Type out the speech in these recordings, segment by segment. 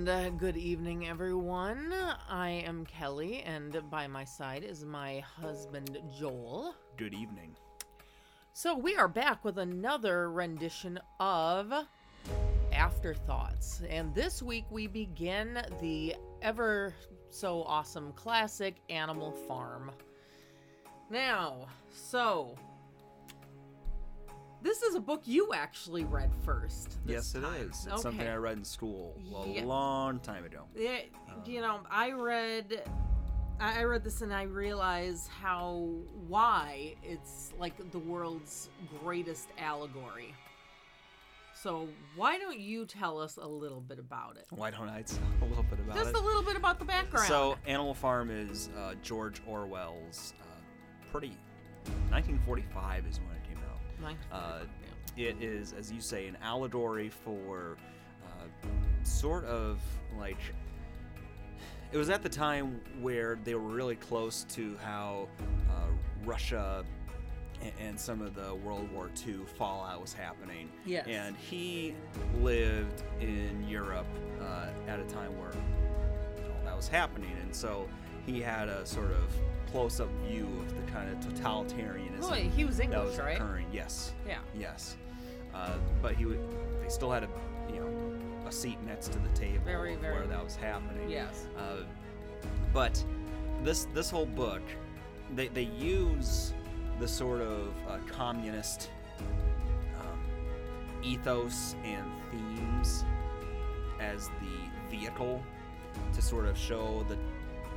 And uh, good evening, everyone. I am Kelly, and by my side is my husband, Joel. Good evening. So, we are back with another rendition of Afterthoughts. And this week we begin the ever so awesome classic Animal Farm. Now, so. This is a book you actually read first. yes, it time. is. It's something Okay. I read in school a Yeah. long time ago. It, you know, I read I read this and I realized how why it's like the world's greatest allegory. So why don't you tell us a little bit about it? Why don't I tell a little bit about Just it? Just a little bit about the background. So, Animal Farm is uh, George Orwell's uh, pretty. 1945 is when Uh, it is, as you say, an allegory for uh, sort of like. It was at the time where they were really close to how uh, Russia and some of the World War II fallout was happening. Yes. And he lived in Europe uh, at a time where all that was happening, and so he had a sort of close-up view of the kind of totalitarianism Oh, he was that was right? occurring. Yes. Yeah. Yes. Uh, but he would. They still had a you know a seat next to the table Very, very- where that was happening. Yes. Uh, but this this whole book, they they use the sort of uh, communist um, ethos and themes as the vehicle to sort of show the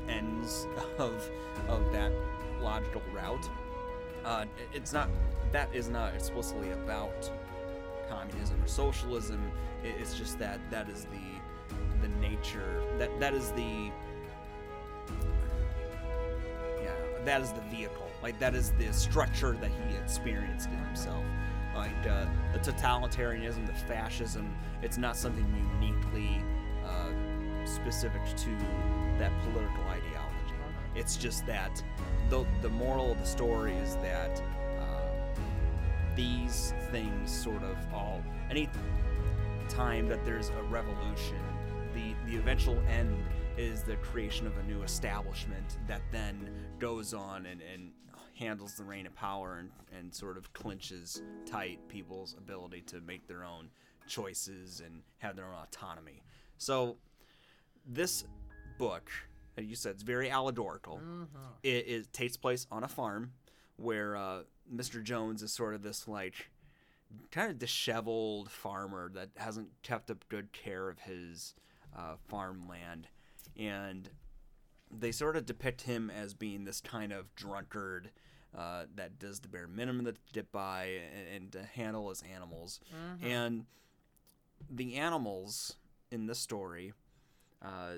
ends of of that logical route. Uh, it's not that is not explicitly about communism or socialism. It's just that that is the the nature that that is the yeah that is the vehicle like that is the structure that he experienced in himself like uh, the totalitarianism the fascism it's not something uniquely uh, specific to that political ideology. It's just that the, the moral of the story is that uh, these things sort of all any time that there's a revolution the the eventual end is the creation of a new establishment that then goes on and, and handles the reign of power and, and sort of clinches tight people's ability to make their own choices and have their own autonomy. So this book as you said it's very allegorical. It, it takes place on a farm where uh, mr jones is sort of this like kind of disheveled farmer that hasn't kept up good care of his uh, farmland. And they sort of depict him as being this kind of drunkard uh, that does the bare minimum to get by and, and to handle his animals. And the animals in the story uh,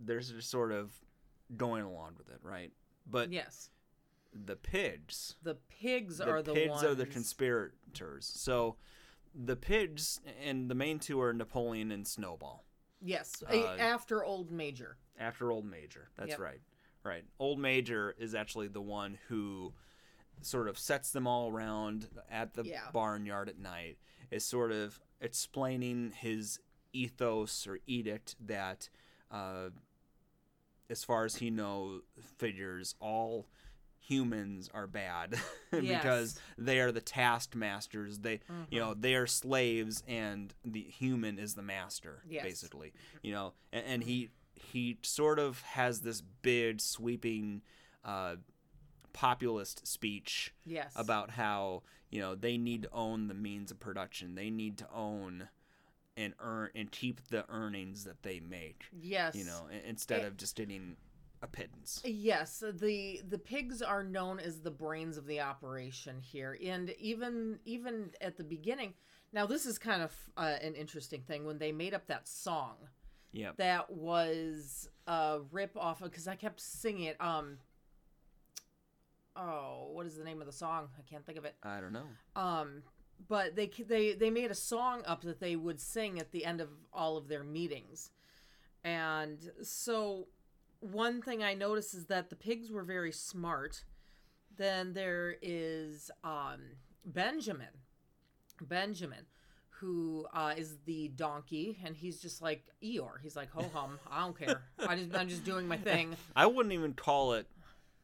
there's just sort of going along with it right but yes. the pigs The pigs the are the pigs ones. are the conspirators. So the pigs and the main two are Napoleon and Snowball. Yes, uh, after Old Major. After Old Major, that's Yep. right. Right. Old Major is actually the one who sort of sets them all around at the Yeah. barnyard at night. Is sort of explaining his ethos or edict that, uh, as far as he knows, figures all humans are bad because they are the taskmasters. They, you know, they are slaves, and the human is the master, Yes. basically. You know, and, and he he sort of has this big sweeping uh, populist speech Yes. about how you know they need to own the means of production. They need to own and earn and keep the earnings that they make. yes. You know, instead It- of just getting a pittance. Yes, the the pigs are known as the brains of the operation here, and even even at the beginning. Now, this is kind of uh, an interesting thing when they made up that song. Yep. That was a rip off of because I kept singing it. Um. Oh, what is the name of the song? I can't think of it. I don't know. Um, but they they they made a song up that they would sing at the end of all of their meetings, and so one thing I noticed is that the pigs were very smart. Then there is um, Benjamin, Benjamin, who uh, is the donkey, and he's just like Eeyore. He's like ho hum. I don't care. I just I'm just doing my thing. I wouldn't even call it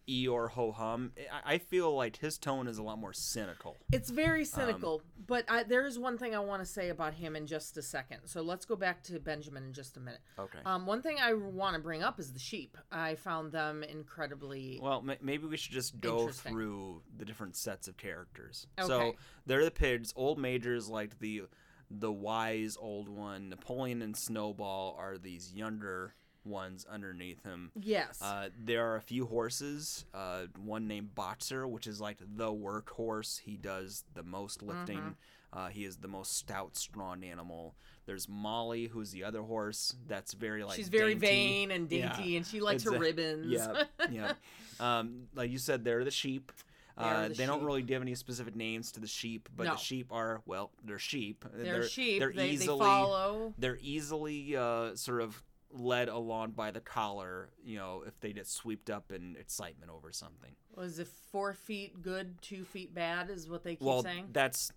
Eeyore ho hum. I, I feel like his tone is a lot more cynical. It's very cynical, but I, there is one thing I want to say about him in just a second. So let's go back to Benjamin in just a minute. Okay. Um, one thing I want to bring up is the sheep. I found them incredibly. Well, ma- maybe we should just go through the different sets of characters. Okay. So they're the pigs. Old Major's like the the wise old one. Napoleon and Snowball are these younger ones underneath him. Yes. Uh, there are a few horses. Uh, one named Boxer, which is like the workhorse. He does the most lifting. Mm-hmm. Uh, he is the most stout, strong animal. There's Molly, who's the other horse. That's very like She's very dainty. vain and Yeah. dainty, and she likes It's her a- ribbons. Yeah, yeah. Um, like you said, they're the sheep. They Uh, the they don't really give any specific names to the sheep, but No. the sheep are well, they're sheep. They're, sheep. They're they, easily they follow. they're easily uh, sort of led along by the collar. You know, if they get swept up in excitement over something. Was it four feet good, two feet bad? Is what they keep well, saying. that's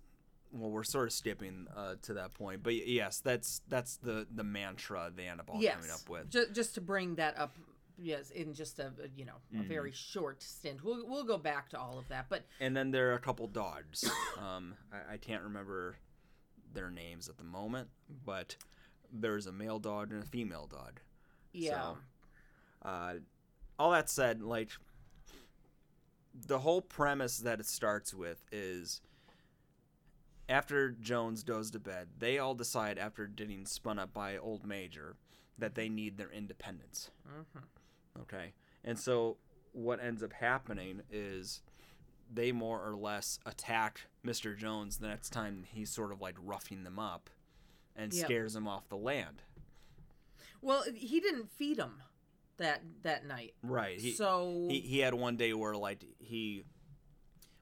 well, we're sort of skipping uh, to that point, but yes, that's that's the the mantra they end up all yes. coming up with. Ju- just to bring that up. Yes, in just a a, you know a Mm-hmm. very short stint. We'll we'll go back to all of that, but And then there are a couple dogs. um, I, I can't remember their names at the moment, but there's a male dog and a female dog. yeah, So, uh, all that said, like the whole premise that it starts with is after Jones goes to bed, they all decide after getting spun up by old Major that they need their independence. Mhm. Okay, and so what ends up happening is they more or less attack Mr. Jones the next time he's sort of like roughing them up and Yep. scares them off the land. Well, he didn't feed them that that night. Right. He, so he he had one day where like he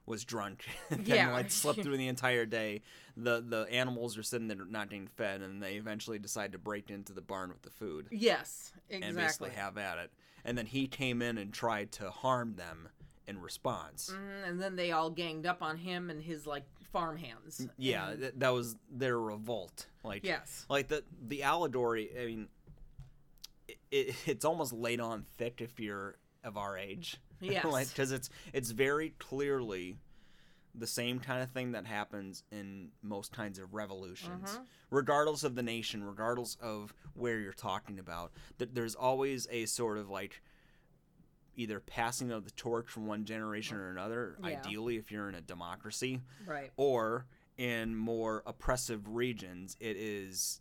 was drunk and Yeah. like slept through the entire day. The the animals are sitting there not getting fed and they eventually decide to break into the barn with the food yes, exactly. and basically have at it. And then he came in and tried to harm them in response. Mhm, and then they all ganged up on him and his like farm hands. Yeah, And- th- that was their revolt. Like yes. like the the allegory, I mean it, it, it's almost laid on thick if you're of our age. Yes. like because it's it's very clearly the same kind of thing that happens in most kinds of revolutions Mhm. regardless of the nation regardless of where you're talking about that there's always a sort of like either passing of the torch from one generation or another Yeah. ideally if you're in a democracy Right. or in more oppressive regions it is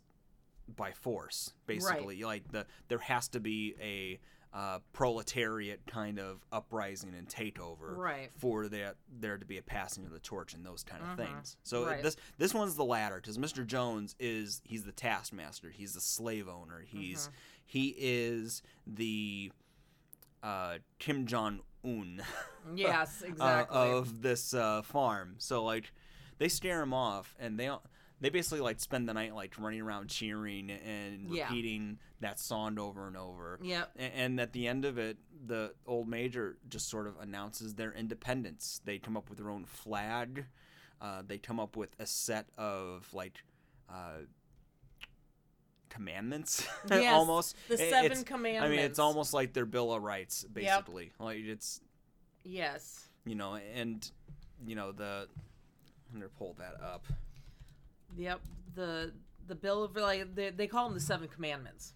by force basically like the there has to be a uh, proletariat kind of uprising and takeover Right. for that there to be a passing of the torch and those kind of Mhm. things so Right. this this one's the latter because mr jones is he's the taskmaster he's the slave owner he's Mm-hmm. he is the uh, kim jong-un Yes, uh, exactly. of this uh, farm. So like, they scare him off, and they they basically like spend the night like running around cheering and Yeah. repeating that song over and over. Yeah. A- And at the end of it, the old major just sort of announces their independence. They come up with their own flag. Uh, they come up with a set of like uh, commandments, Yes, almost. the seven it's- I mean, it's almost like their Bill of Rights, basically. Like it's Yes. you know, and you know the. I'm gonna pull that up. Yep. The the bill of like they, they call them the seven commandments.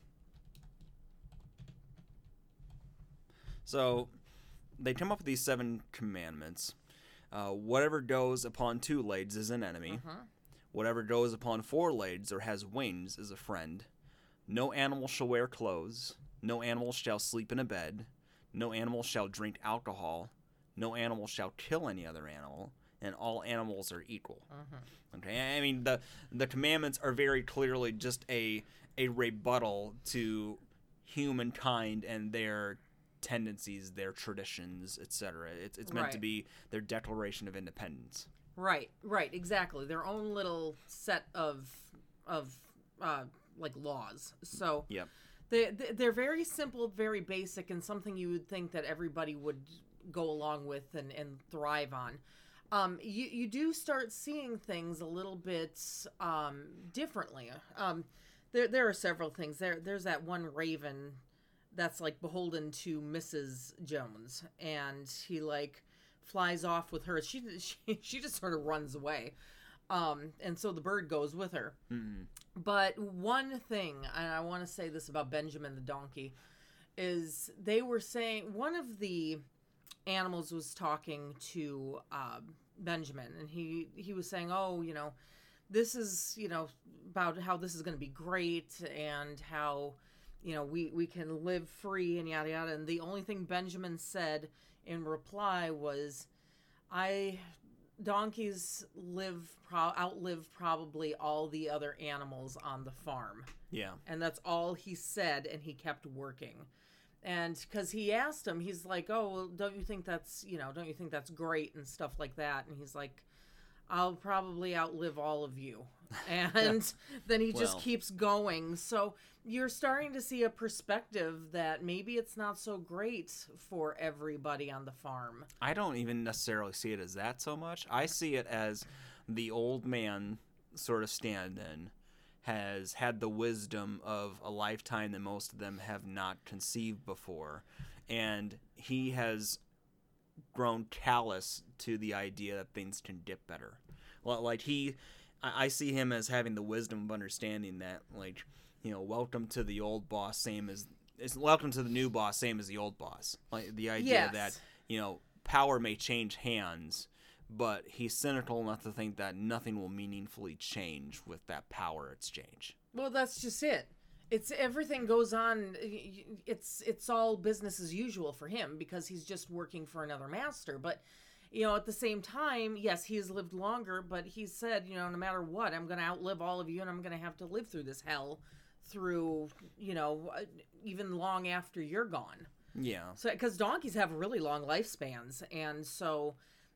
So, they come up with these seven commandments. Uh, whatever goes upon two legs is an enemy. Mhm. Whatever goes upon four legs or has wings is a friend. No animal shall wear clothes. No animal shall sleep in a bed. No animal shall drink alcohol. No animal shall kill any other animal. And all animals are equal. Mhm. Okay, I mean the the commandments are very clearly just a a rebuttal to humankind and their tendencies, their traditions, etc. It's it's meant to be their declaration of independence. Right. Right. Exactly. Their own little set of of uh, like laws. So yeah, they they- they're very simple, very basic, and something you would think that everybody would go along with and and thrive on. um, you you do start seeing things a little bit um, differently. Um, there there are several things. There there's that one raven that's like beholden to Mrs. Jones, and he like flies off with her. She she, she just sort of runs away, um, and so the bird goes with her. Mm. But one thing, and I want to say this about Benjamin the donkey, is they were saying one of the animals was talking to uh, Benjamin, and he he was saying, "Oh, you know, this is you know about how this is going to be great, and how you know we we can live free and yada yada." And the only thing Benjamin said in reply was, "I." Donkeys live pro- outlive probably all the other animals on the farm. Yeah. and that's all he said and he kept working. And because he asked him he's like oh well, don't you think that's you know don't you think that's great and stuff like that? And he's like i'll probably outlive all of you and then he just Well. keeps going so you're starting to see a perspective that maybe it's not so great for everybody on the farm I don't even necessarily see it as that so much. I see it as the old man sort of stand in has had the wisdom of a lifetime that most of them have not conceived before. And he has grown callous to the idea that things can get better. Well, Like he, I I see him as having the wisdom of understanding that, like, you know, welcome to the old boss, same as, it's welcome to the new boss, same as the old boss. Like the idea Yes. that you know, power may change hands, but he's cynical enough to think that nothing will meaningfully change with that power exchange. Well, that's just it. It's everything goes on. It's it's all business as usual for him because he's just working for another master. But you know, at the same time, yes, he has lived longer. But he said, you know, no matter what, I'm going to outlive all of you, and I'm going to have to live through this hell through you know uh, even long after you're gone. Yeah. So because donkeys have really long lifespans, and so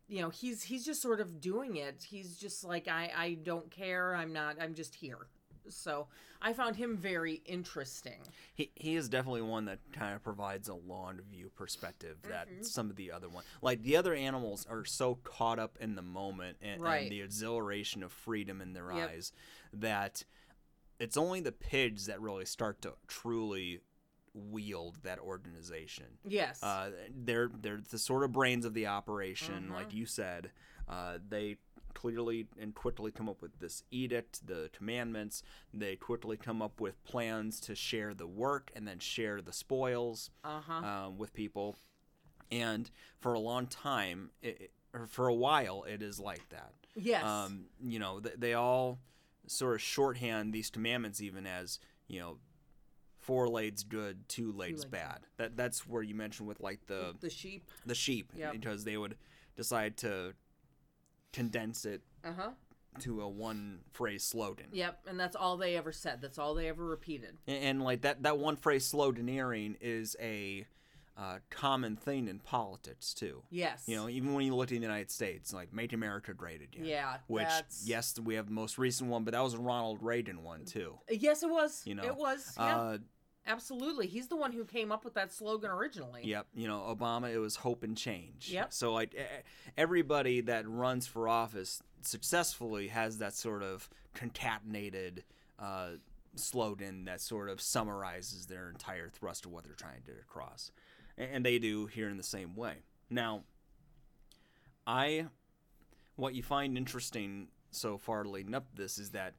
you know he's he's just sort of doing it. He's just like I I don't care. I'm not. I'm just here. So I found him very interesting. He, he is definitely one that kind of provides a long view perspective that Mm-hmm. some of the other one like the other animals are so caught up in the moment and, Right. and the exhilaration of freedom in their Yep. eyes that it's only the pigs that really start to truly wield that organization Yes. Uh, they're they're the sort of brains of the operation, Mhm. like you said. Uh, they clearly and quickly come up with this edict, the commandments. They quickly come up with plans to share the work and then share the spoils uh huh. um, with people. And for a long time, it, it- or for a while, it is like that. yes. Um, you know, they, they all sort of shorthand these commandments even as you know, four legs good, two legs legs bad. That that's where you mentioned with like the the sheep. the sheep Yep. because they would decide to condense it Uh huh. to a one phrase slogan. Yep. And that's all they ever said. That's all they ever repeated. And, and like that that one phrase sloganeering is a uh, common thing in politics too. Yes. You know, even when you look at the United States, like "Make America Great Again." Yeah. Which that's... yes, we have the most recent one, but that was a Ronald Reagan one too. Yes, it was. You know, it was. Yeah. Uh, absolutely. He's the one who came up with that slogan originally. Yep, you know, Obama, it was hope and change. Yep. So like everybody that runs for office successfully has that sort of concatenated uh, slogan that sort of summarizes their entire thrust of what they're trying to get across, and they do here in the same way. Now, I, what you find interesting so far leading up this is that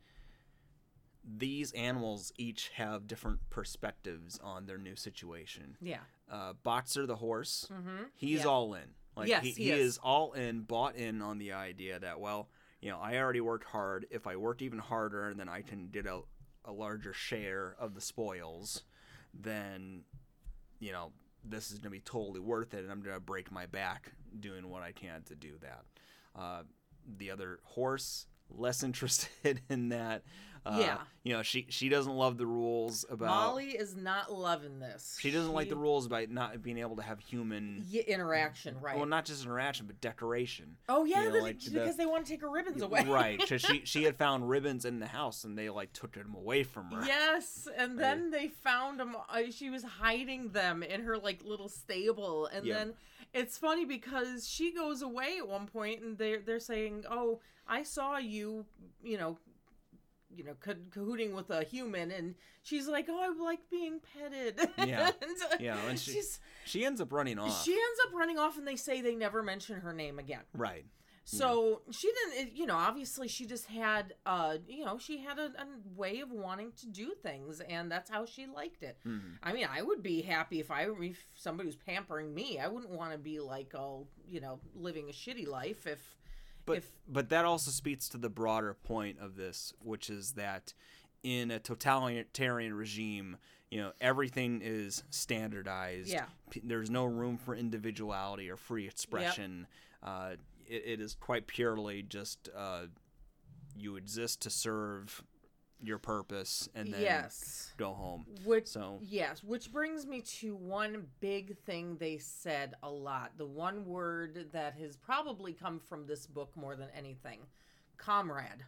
these animals each have different perspectives on their new situation Yeah. uh, Boxer the horse, Mm-hmm. he's Yeah. all in. Like Yes, he, he he is. is all in, bought in on the idea that well, you know, I already worked hard. If I worked even harder, then I can get a, a larger share of the spoils. Then, you know, this is gonna be totally worth it, and I'm gonna break my back doing what I can to do that. Uh, the other horse, less interested in that. Uh, Yeah. you know, she she doesn't love the rules about. Molly is not loving this. She doesn't like the rules about not being able to have human, y- interaction, right? well, not just interaction, but decoration. oh yeah, you know, the- like the- because they want to take her ribbons away. right? Because she she had found ribbons in the house, and they like took them away from her. Yes, and then they found them. Uh, she was hiding them in her like little stable, and Yeah. then it's funny because she goes away at one point and they're they're saying, "Oh, I saw you, you know, you know, ca- cahooting with a human," and she's like, "Oh, I like being petted." Yeah. And, Yeah, and she- she's She ends up running off. she ends up running off, and they say they never mention her name again. right. So she didn't, it- you know, obviously she just had, uh, you know, she had a, a way of wanting to do things, and that's how she liked it. Mhm. I mean, I would be happy if I if somebody was pampering me. I wouldn't want to be like, oh, you know, living a shitty life. If, But if but that also speaks to the broader point of this, which is that in a totalitarian regime, you know, everything is standardized. Yeah. P- There's no room for individuality or free expression. Uh, it, it is quite purely just uh, you exist to serve your purpose and then yes, go home. which So yes, which brings me to one big thing they said a lot. The one word that has probably come from this book more than anything, comrade.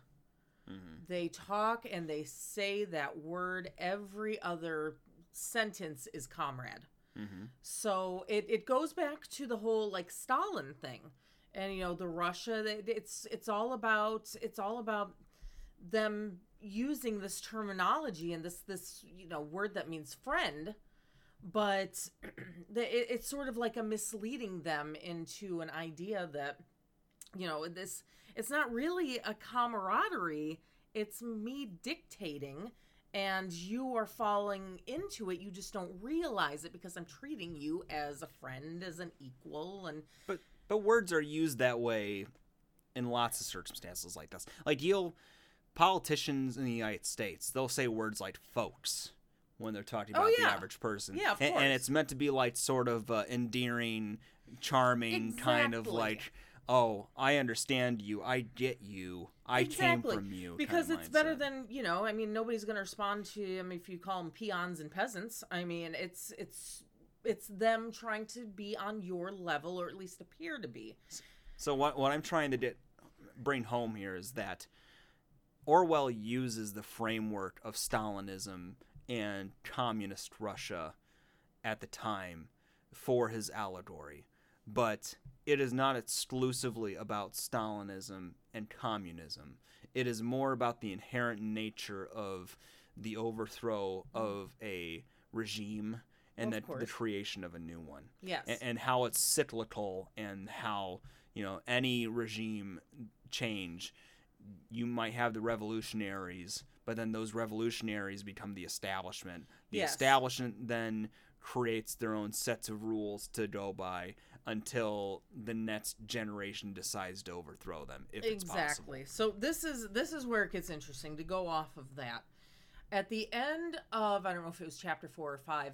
mhm. they talk and they say that word every other sentence is comrade Mhm. so it, it goes back to the whole like stalin thing and you know the russia it's it's all about it's all about them using this terminology and this this you know word that means friend but it's sort of like a misleading them into an idea that you know this it's not really a camaraderie it's me dictating and you are falling into it you just don't realize it because i'm treating you as a friend as an equal and But but words are used that way in lots of circumstances like this. Like you'll politicians in the United States, they'll say words like folks when they're talking Oh, about the average person. Yeah, of and, course. and it's meant to be like sort of uh, endearing, charming kind of like oh, I understand you. I get you. I exactly came from you. kind because of it's better than you know i mean nobody's going to respond to them if you call them peons and peasants i mean it's it's it's them trying to be on your level or at least appear to be So what what I'm trying to get, bring home here is that Orwell uses the framework of Stalinism and communist Russia at the time for his allegory, but it is not exclusively about Stalinism and communism. It is more about the inherent nature of the overthrow of a regime and Of the, the creation of a new one. Yes. And, and how it's cyclical and how you know any regime change you might have the revolutionaries but then those revolutionaries become the establishment. The Yes. establishment then creates their own sets of rules to go by until the next generation decides to overthrow them if it's possible. Exactly. So this is this is where it gets interesting to go off of that. At the end of i don't know if it was chapter four or five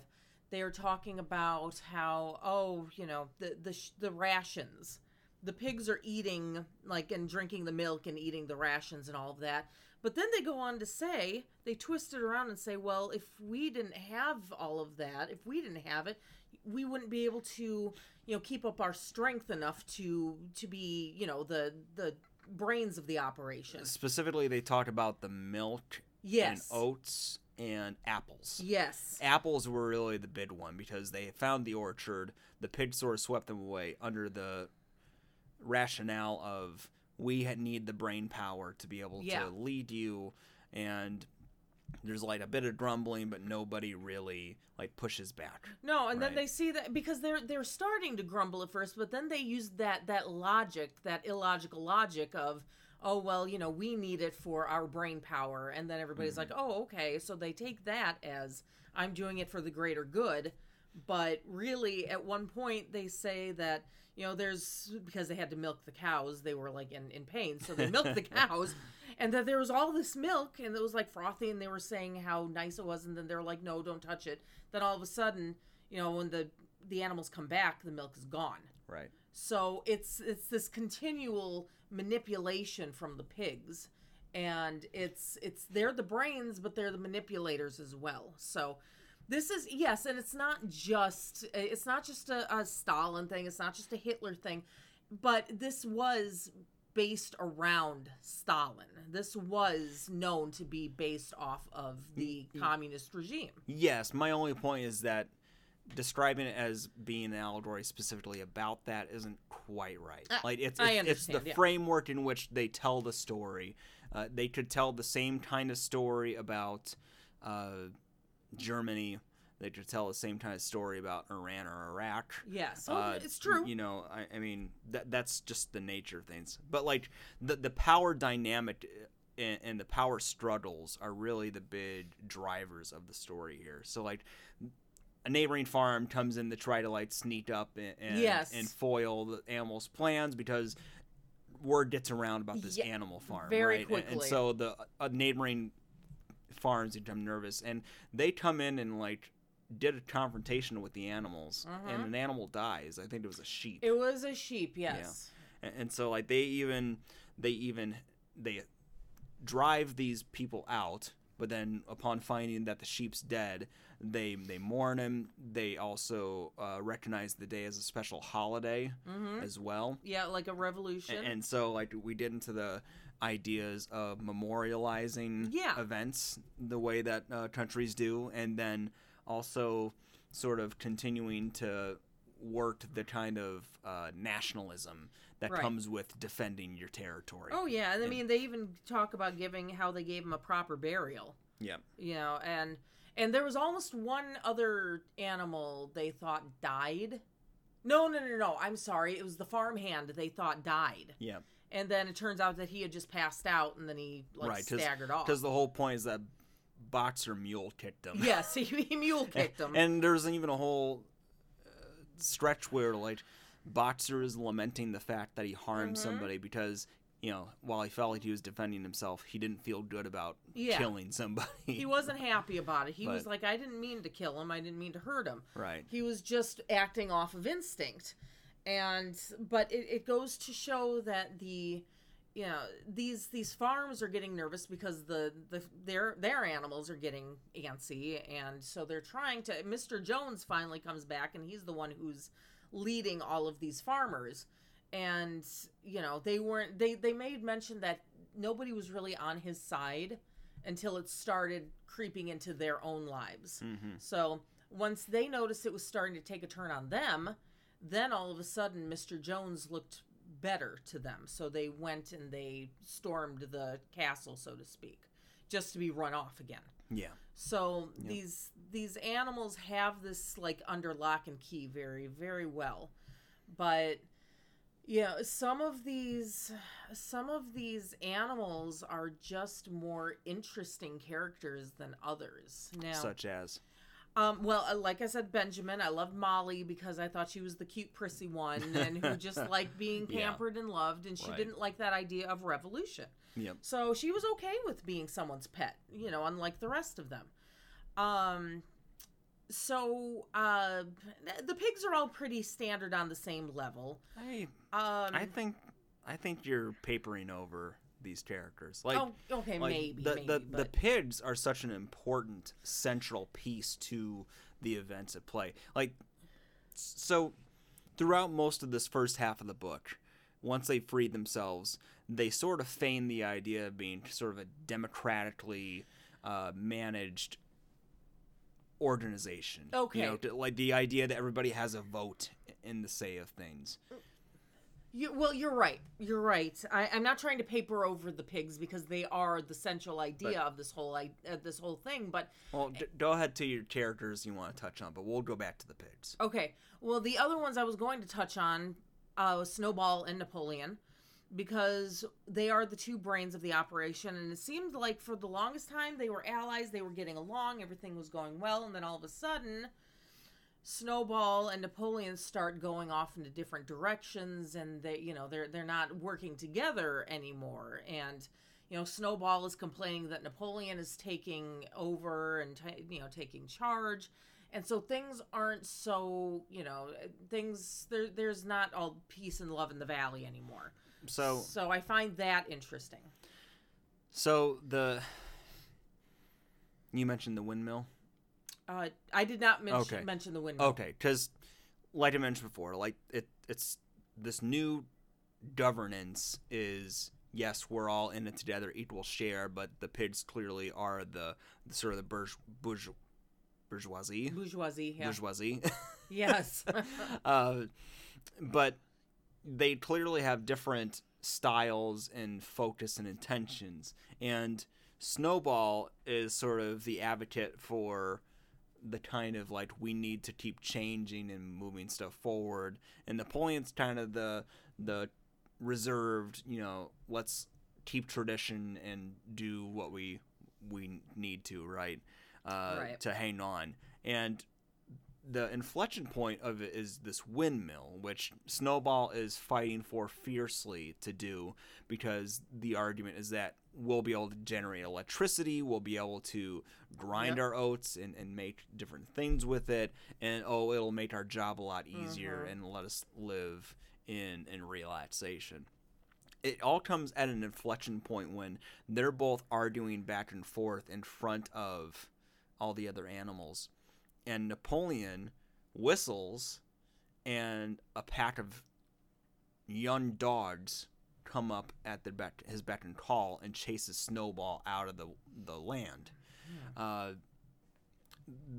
they are talking about how oh you know the the the rations the pigs are eating like and drinking the milk and eating the rations and all of that. But then they go on to say they twist it around and say well if we didn't have all of that if we didn't have it we wouldn't be able to you know keep up our strength enough to to be you know the the brains of the operation. Specifically they talk about the milk yes. and oats and apples. Yes. Apples were really the big one because they found the orchard. The pig sort of swept them away under the rationale of we need the brain power to be able Yeah. to lead you, and there's like a bit of grumbling, but nobody really like pushes back. No, and then they see that because they're they're starting to grumble at first, but then they use that that logic, that illogical logic of, oh well, you know, we need it for our brain power, and then everybody's mm-hmm. like, oh okay, so they take that as I'm doing it for the greater good, but really at one point they say that you know there's because they had to milk the cows, they were like in in pain, so they milked the cows. And that there was all this milk, and it was like frothy, and they were saying how nice it was, and then they were like, "No, don't touch it." Then all of a sudden, you know, when the the animals come back, the milk is gone. Right. So it's it's this continual manipulation from the pigs, and it's it's they're the brains, but they're the manipulators as well. So this is yes, and it's not just it's not just a, a Stalin thing. It's not just a Hitler thing, but this was based around Stalin. This was known to be based off of the communist regime. Yes, my only point is that describing it as being an allegory specifically about that isn't quite right. Uh, like it's I it's, it's the yeah. framework in which they tell the story. Uh, they could tell the same kind of story about uh, Germany. They could tell the same kind of story about Iran or Iraq. Yes, oh, Uh, it's true. You know, I, I mean, that that's just the nature of things. But like the the power dynamic uh, and, and the power struggles are really the big drivers of the story here. So like. A neighboring farm comes in to try to like sneak up and and, Yes. and foil the animals' plans because word gets around about this Yeah, animal farm, very right? And- And, so the neighboring farms and become nervous, and they come in and like did a confrontation with the animals, and an animal dies. I think it was a sheep, it was a sheep. Yes. and, and so like they even they even they drive these people out. But then, upon finding that the sheep's dead, they they mourn him. They also uh, recognize the day as a special holiday Mm-hmm. as well. Yeah, like a revolution. A- And so, like, we get into the ideas of memorializing Yeah. events the way that uh, countries do, and then also sort of continuing to work the kind of uh, nationalism that Right. comes with defending your territory. oh yeah, and I mean they even talk about giving how they gave him a proper burial. Yeah. You know, and and there was almost one other animal they thought died. No, no, no, no. I'm sorry. It was the farmhand they thought died, Yeah. And then it turns out that he had just passed out, and then he like right. staggered off. Because the whole point is that boxer mule kicked him. yes, he, he mule kicked him. And there's even a whole uh, stretch where like Boxer is lamenting the fact that he harmed Mm-hmm. somebody because you know while he felt like he was defending himself, he didn't feel good about Yeah. killing somebody. he wasn't happy about it. He was like, I didn't mean to kill him. I didn't mean to hurt him. right. He was just acting off of instinct. And but it, it goes to show that the you know these these farms are getting nervous because the, the their their animals are getting antsy and so they're trying to Mr. Jones finally comes back and he's the one who's leading all of these farmers and you know they weren't they they made mention that nobody was really on his side until it started creeping into their own lives hmm so once they noticed it was starting to take a turn on them, then all of a sudden Mr. Jones looked better to them. So they went and they stormed the castle, so to speak, just to be run off again. Yeah. So these these animals have this like under lock and key very very well, but yeah, some of these some of these animals are just more interesting characters than others. Now, Such as um, well, uh, like I said, Benjamin, I loved Molly because I thought she was the cute, prissy one and who just liked being Yeah. pampered and loved, and she Right. didn't like that idea of revolution. Yep. So she was okay with being someone's pet, you know, unlike the rest of them. Um, so uh, the pigs are all pretty standard on the same level. I Um, I think I think you're papering over these characters. Like oh, okay, like maybe, the, maybe, the, but the pigs are such an important central piece to the events at play like so throughout most of this first half of the book once they freed themselves they sort of feign the idea of being sort of a democratically uh, managed organization Okay. you know like the idea that everybody has a vote in the say of things You, well, you're right. You're right. I, I'm not trying to paper over the pigs because they are the central idea of this whole i- uh, this whole thing. But well d- go ahead to your characters you want to touch on but we'll go back to the pigs okay, well, the other ones I was going to touch on uh, was Snowball and Napoleon because they are the two brains of the operation, and it seemed like for the longest time they were allies. They were getting along. Everything was going well, and then all of a sudden. Snowball and Napoleon start going off into different directions, and they, you know, they're they're not working together anymore. And you know, Snowball is complaining that Napoleon is taking over and ta you know taking charge, and so things aren't so you know things there. There's not all peace and love in the valley anymore. so so I find that interesting. So the you mentioned the windmill. Uh, I did not mention Okay. mention the windmill. Okay, because like I mentioned before, like it, it's this new governance is yes, we're all in it together, equal share, but the pigs clearly are the, the sort of the bourge, bourge, bourgeoisie. Bourgeoisie. Yeah. Bourgeoisie. Yes. uh, but they clearly have different styles and focus and intentions. And Snowball is sort of the advocate for the kind of like we need to keep changing and moving stuff forward. And Napoleon's kind of the the reserved, you know, let's keep tradition and do what we we need to, right? Uh, Right. To hang on. And the inflection point of it is this windmill, which Snowball is fighting for fiercely to do because the argument is that we'll be able to generate electricity, we'll be able to grind Yep. our oats and, and make different things with it, and oh, it'll make our job a lot easier Mhm. and let us live in, in relaxation. It all comes at an inflection point when they're both arguing back and forth in front of all the other animals and Napoleon whistles, and a pack of young dogs come up at the his beck and call and chases Snowball out of the the land. Uh,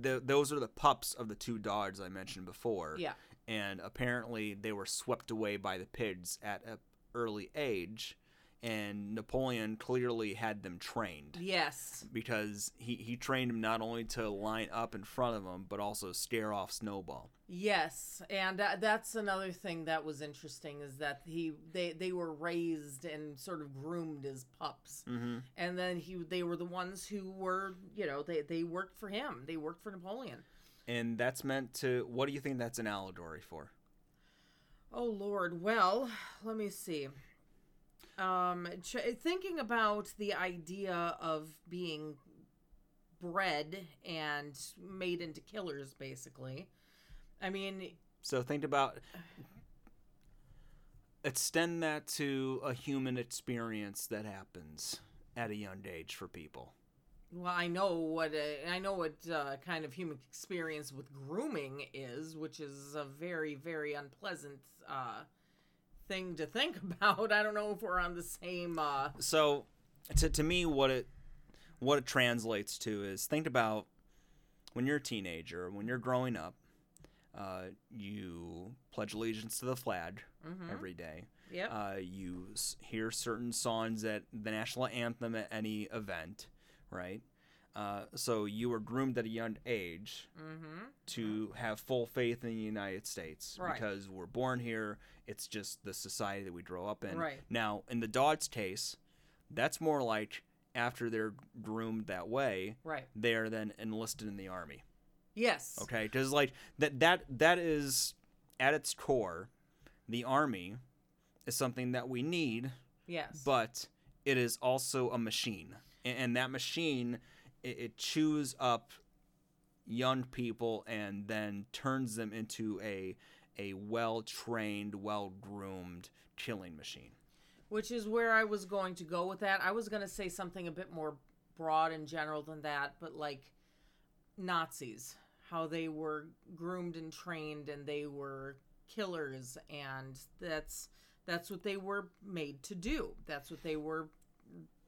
the, those are the pups of the two dogs I mentioned before. yeah. And apparently they were swept away by the pigs at an early age, and Napoleon clearly had them trained Yes. because he, he trained them not only to line up in front of him, but also scare off Snowball. Yes, and uh, that's another thing that was interesting is that he they they were raised and sort of groomed as pups, Mm-hmm. and then he they were the ones who were you know they they worked for him. They worked for Napoleon. And that's meant to. What do you think that's an allegory for? Oh Lord. Well, let me see. Um, ch- thinking about the idea of being bred and made into killers, basically. I mean, So think about. Extend that to a human experience that happens at a young age for people. well, I know what uh, I know what uh, kind of human experience with grooming is, which is a very, very unpleasant uh, thing to think about. I don't know if we're on the same. Uh, So, to, to me, what it what it translates to is think about when you're a teenager, when you're growing up, uh, you pledge allegiance to the flag mhm. every day. Yep. Uh, you s- hear certain songs at the national anthem at any event, right? Uh, so you were groomed at a young age mm-hmm. to have full faith in the United States Right. because we're born here. It's just the society that we grow up in. Right. Now, in the dog's case, that's more like after they're groomed that way, Right. they are then enlisted in the army. Yes. Okay, because like that that that is at its core, the army is something that we need, Yes. but it is also a machine, and, and that machine it, it chews up young people and then turns them into a a well trained, well groomed killing machine. which is where I was going to go with that. I was going to say something a bit more broad and general than that, but like Nazis, how they were groomed and trained and they were killers and that's that's what they were made to do. That's what they were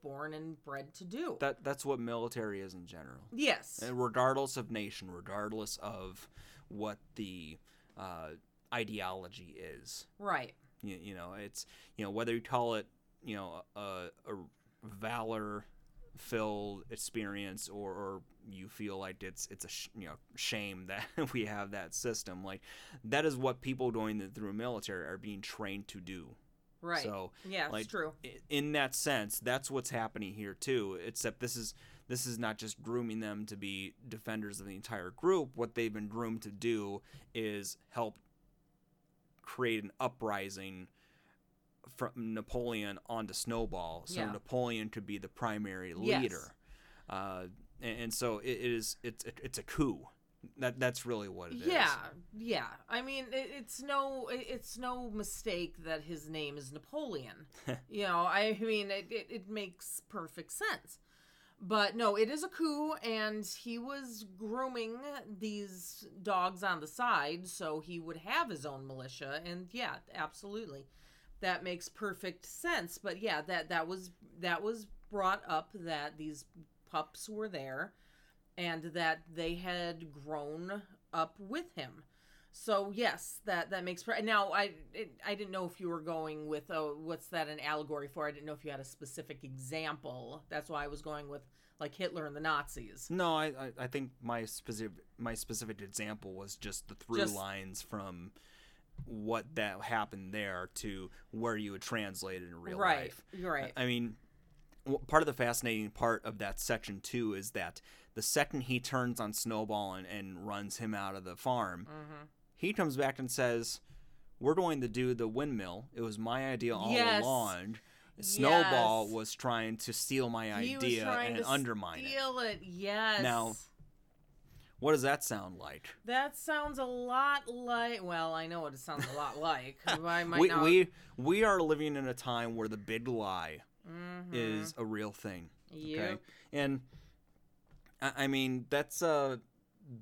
born and bred to do. That that's what military is in general. yes. And regardless of nation, regardless of what the uh, ideology is. Right. You, you know, it's you know whether you call it you know a, a valor filled experience or, or you feel like it's it's a sh- you know shame that we have that system like that is what people going through military are being trained to do Right. so yeah, it's like true. in that sense that's what's happening here too except this is this is not just grooming them to be defenders of the entire group what they've been groomed to do is help create an uprising from Napoleon onto Snowball so Yeah. Napoleon could be the primary Yes. leader uh, and, and so it, it is it's it's a coup that that's really what it is. yeah, yeah. I mean, it, it's no, it's no mistake that his name is Napoleon. you know, I mean, it, it, it makes perfect sense. But no, it is a coup, and he was grooming these dogs on the side so he would have his own militia. And yeah, absolutely, that makes perfect sense. But yeah, that that was that was brought up that these pups were there and that they had grown up with him. So yes, that that makes now I it, I didn't know if you were going with oh what's that an allegory for? I didn't know if you had a specific example. That's why I was going with like Hitler and the Nazis. No, I, I, I think my specific my specific example was just the through Just- lines from what that happened there to where you would translate it in real right, life. you're right. I mean, part of the fascinating part of that section too is that the second he turns on Snowball and, and runs him out of the farm, mm-hmm. he comes back and says, "We're going to do the windmill. It was my idea all Yes. along." Snowball Yes. was trying to steal my idea and undermine it. steal it. Yes. Now, What does that sound like? that sounds a lot like. Well, I know what it sounds a lot like. I might We, not. we we are living in a time where the big lie Mhm. is a real thing. Okay, and I, I mean that's uh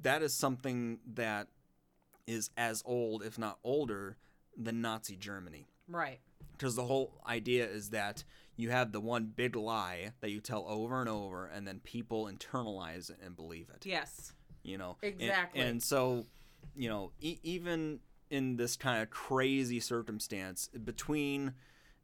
that is something that is as old, if not older, than Nazi Germany. Right. Because the whole idea is that you have the one big lie that you tell over and over, and then people internalize it and believe it. Yes. you know And- Exactly. and, so you know e- even in this kind of crazy circumstance between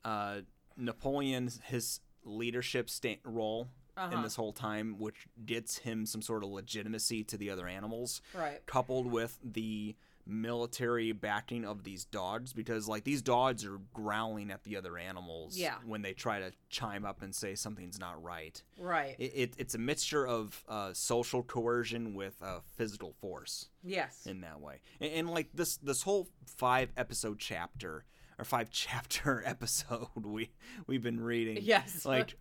uh, napoleon's his leadership sta- role in Uh-huh. this whole time which gets him some sort of legitimacy to the other animals Right. coupled with the military backing of these dogs because like these dogs are growling at the other animals Yeah. when they try to chime up and say something's not right Right. it, it, it's a mixture of uh, social coercion with uh, physical force yes. in that way and, and like this this whole five episode chapter or five chapter episode we we've been reading Yes. like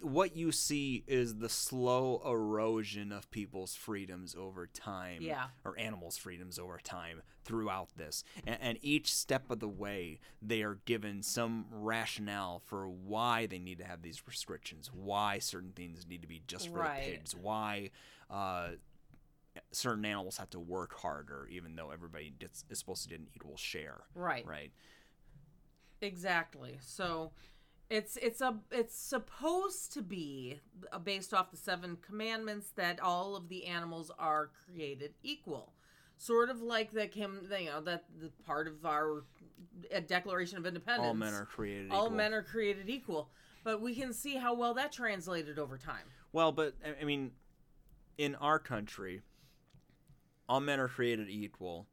what you see is the slow erosion of people's freedoms over time Yeah. or animals freedoms over time throughout this and, and each step of the way they are given some rationale for why they need to have these restrictions why certain things need to be just for Right. the pigs why uh, certain animals have to work harder even though everybody gets, is supposed to get an equal share right. right Exactly. So it's it's a it's supposed to be uh, based off the seven commandments that all of the animals are created equal. Sort of like the Kim, you know, that the part of our uh, Declaration of Independence. all men are created all equal. men are created equal. But we can see how well that translated over time. Well, but I- I mean, in our country, all men are created equal.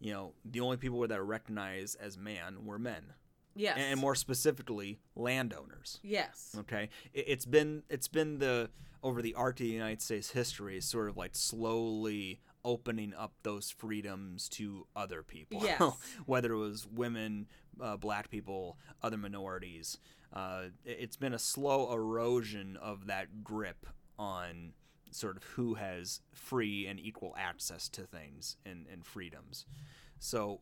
You know, the only people that are recognized as man were men, Yes. and more specifically, landowners. yes. Okay, it, it's been it's been the over the arc of the United States history, sort of like slowly opening up those freedoms to other people. Yes. whether it was women, uh, black people, other minorities. Uh, it's been a slow erosion of that grip on sort of who has free and equal access to things and, and freedoms. So,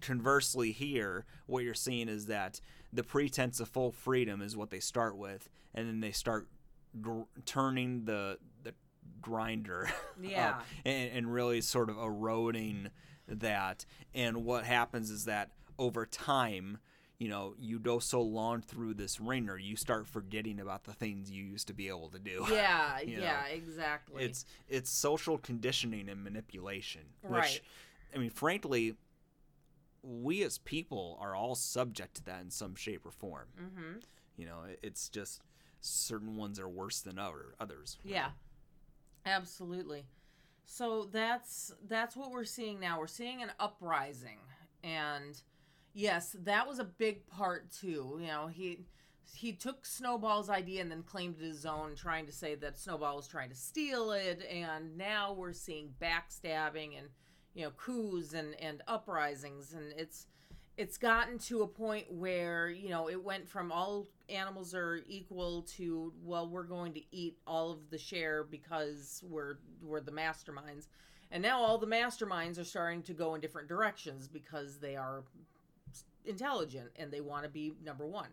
conversely, here, what you're seeing is that the pretense of full freedom is what they start with, and then they start gr- turning the the grinder Yeah. and, and really sort of eroding that. And what happens is that over time, you know, you go so long through this wringer, you start forgetting about the things you used to be able to do. Yeah, You yeah, know, exactly. It's it's social conditioning and manipulation, which Right. I mean, frankly, we as people are all subject to that in some shape or form. mm-hmm. You know, it's just certain ones are worse than other others. Yeah. Absolutely. So that's that's what we're seeing now. We're seeing an uprising and yes, that was a big part too. You know, he he took Snowball's idea and then claimed it his own trying to say that Snowball was trying to steal it and now we're seeing backstabbing and you know coups and and uprisings. And it's it's gotten to a point where you know it went from all animals are equal to well we're going to eat all of the share because we're we're the masterminds. And now all the masterminds are starting to go in different directions because they are intelligent and they want to be number one.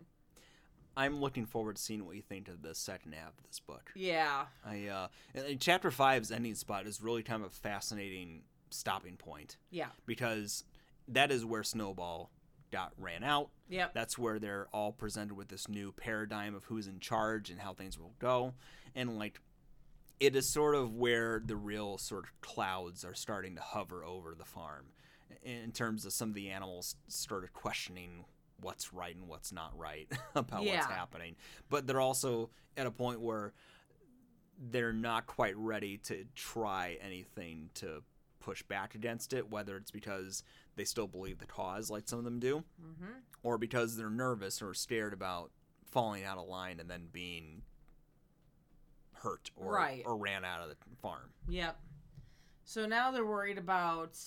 I'm looking forward to seeing what you think of the second half of this book. yeah. I uh, and- chapter five's ending spot is really kind of a fascinating stopping point yeah because that is where Snowball got ran out. Yeah. That's where they're all presented with this new paradigm of who's in charge and how things will go. And like it is sort of where the real sort of clouds are starting to hover over the farm in terms of some of the animals started questioning what's right and what's not right about Yeah. what's happening but they're also at a point where they're not quite ready to try anything to push back against it whether it's because they still believe the cause like some of them do Mm-hmm. or because they're nervous or scared about falling out of line and then being hurt or Right. or ran out of the farm. Yep. So now they're worried about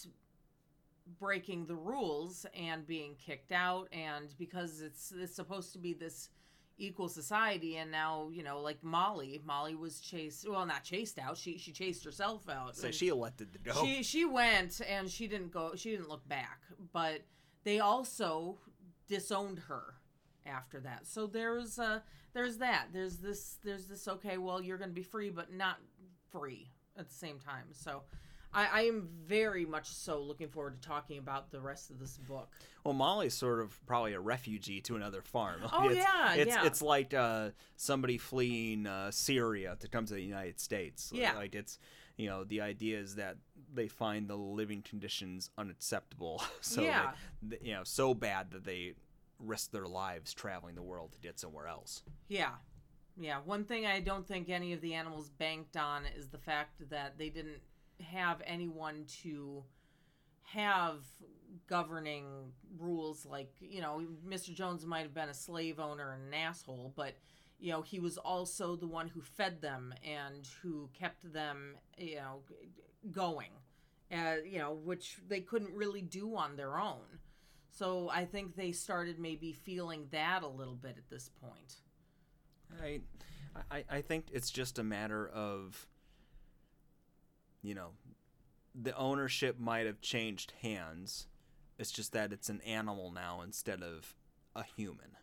breaking the rules and being kicked out and because it's it's supposed to be this equal society and now, you know, like Molly, Molly was chased well not chased out, she she chased herself out. So she elected to go. she she went and she didn't go she didn't look back, but they also disowned her after that. So there's uh there's that. There's this there's this okay, well you're going to be free but not free at the same time. So I, I am very much so looking forward to talking about the rest of this book. well, Molly's sort of probably a refugee to another farm. Oh, it's, yeah, it's yeah. it's like uh, somebody fleeing uh, Syria to come to the United States. Yeah. like it's you know the idea is that they find the living conditions unacceptable. so Yeah. they, you know so bad that they risk their lives traveling the world to get somewhere else. Yeah. Yeah, one thing I don't think any of the animals banked on is the fact that they didn't have anyone to have governing rules like, you know, Mr. Jones might have been a slave owner and an asshole, but you know, he was also the one who fed them and who kept them, you know, going. Uh, you know, which they couldn't really do on their own. So I think they started maybe feeling that a little bit at this point. I, I, I think it's just a matter of, you know, the ownership might have changed hands. It's just that it's an animal now instead of a human.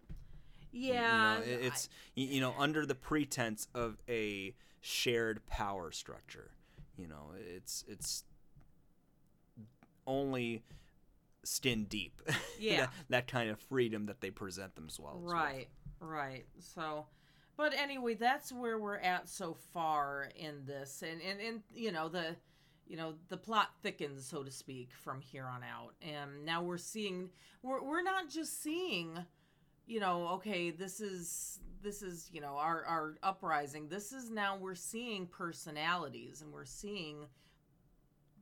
Yeah, you know, it's you know under the pretense of a shared power structure. You know, it's it's only skin deep. Yeah. that, that kind of freedom that they present themselves. with. right, right. So, but anyway, that's where we're at so far in this, and and and you know the, you know the plot thickens, so to speak, from here on out, and now we're seeing we're we're not just seeing, you know, okay, this is this is you know our our uprising. This is now we're seeing personalities, and we're seeing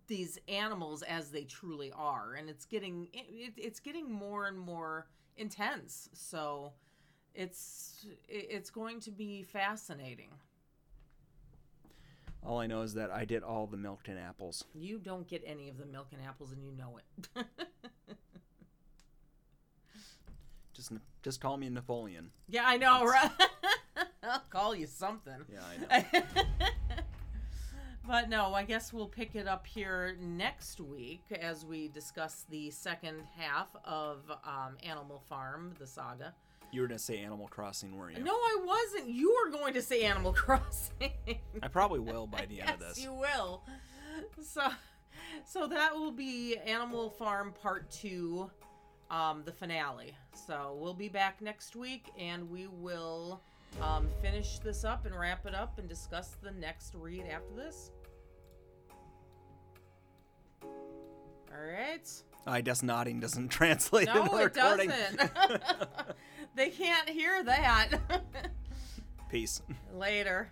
these animals as they truly are. And it's getting it, it's getting more and more intense. So it's it's going to be fascinating All I know is that I did all the milk and apples. you don't get any of the milk and apples and you know it Just just call me Napoleon. yeah i know right i'll call you something Yeah, I know. but no, I guess we'll pick it up here next week as we discuss the second half of um, Animal Farm, the saga. You were gonna say Animal Crossing, weren't you? No, I wasn't. You were going to say Animal Crossing. I probably will by the end of Yes, this. you will. So, so that will be Animal Farm Part Two, um, the finale. So we'll be back next week, and we will um, finish this up and wrap it up and discuss the next read after this. All right. I guess nodding doesn't translate in No, the it recording. doesn't. they can't hear that. Peace. Later.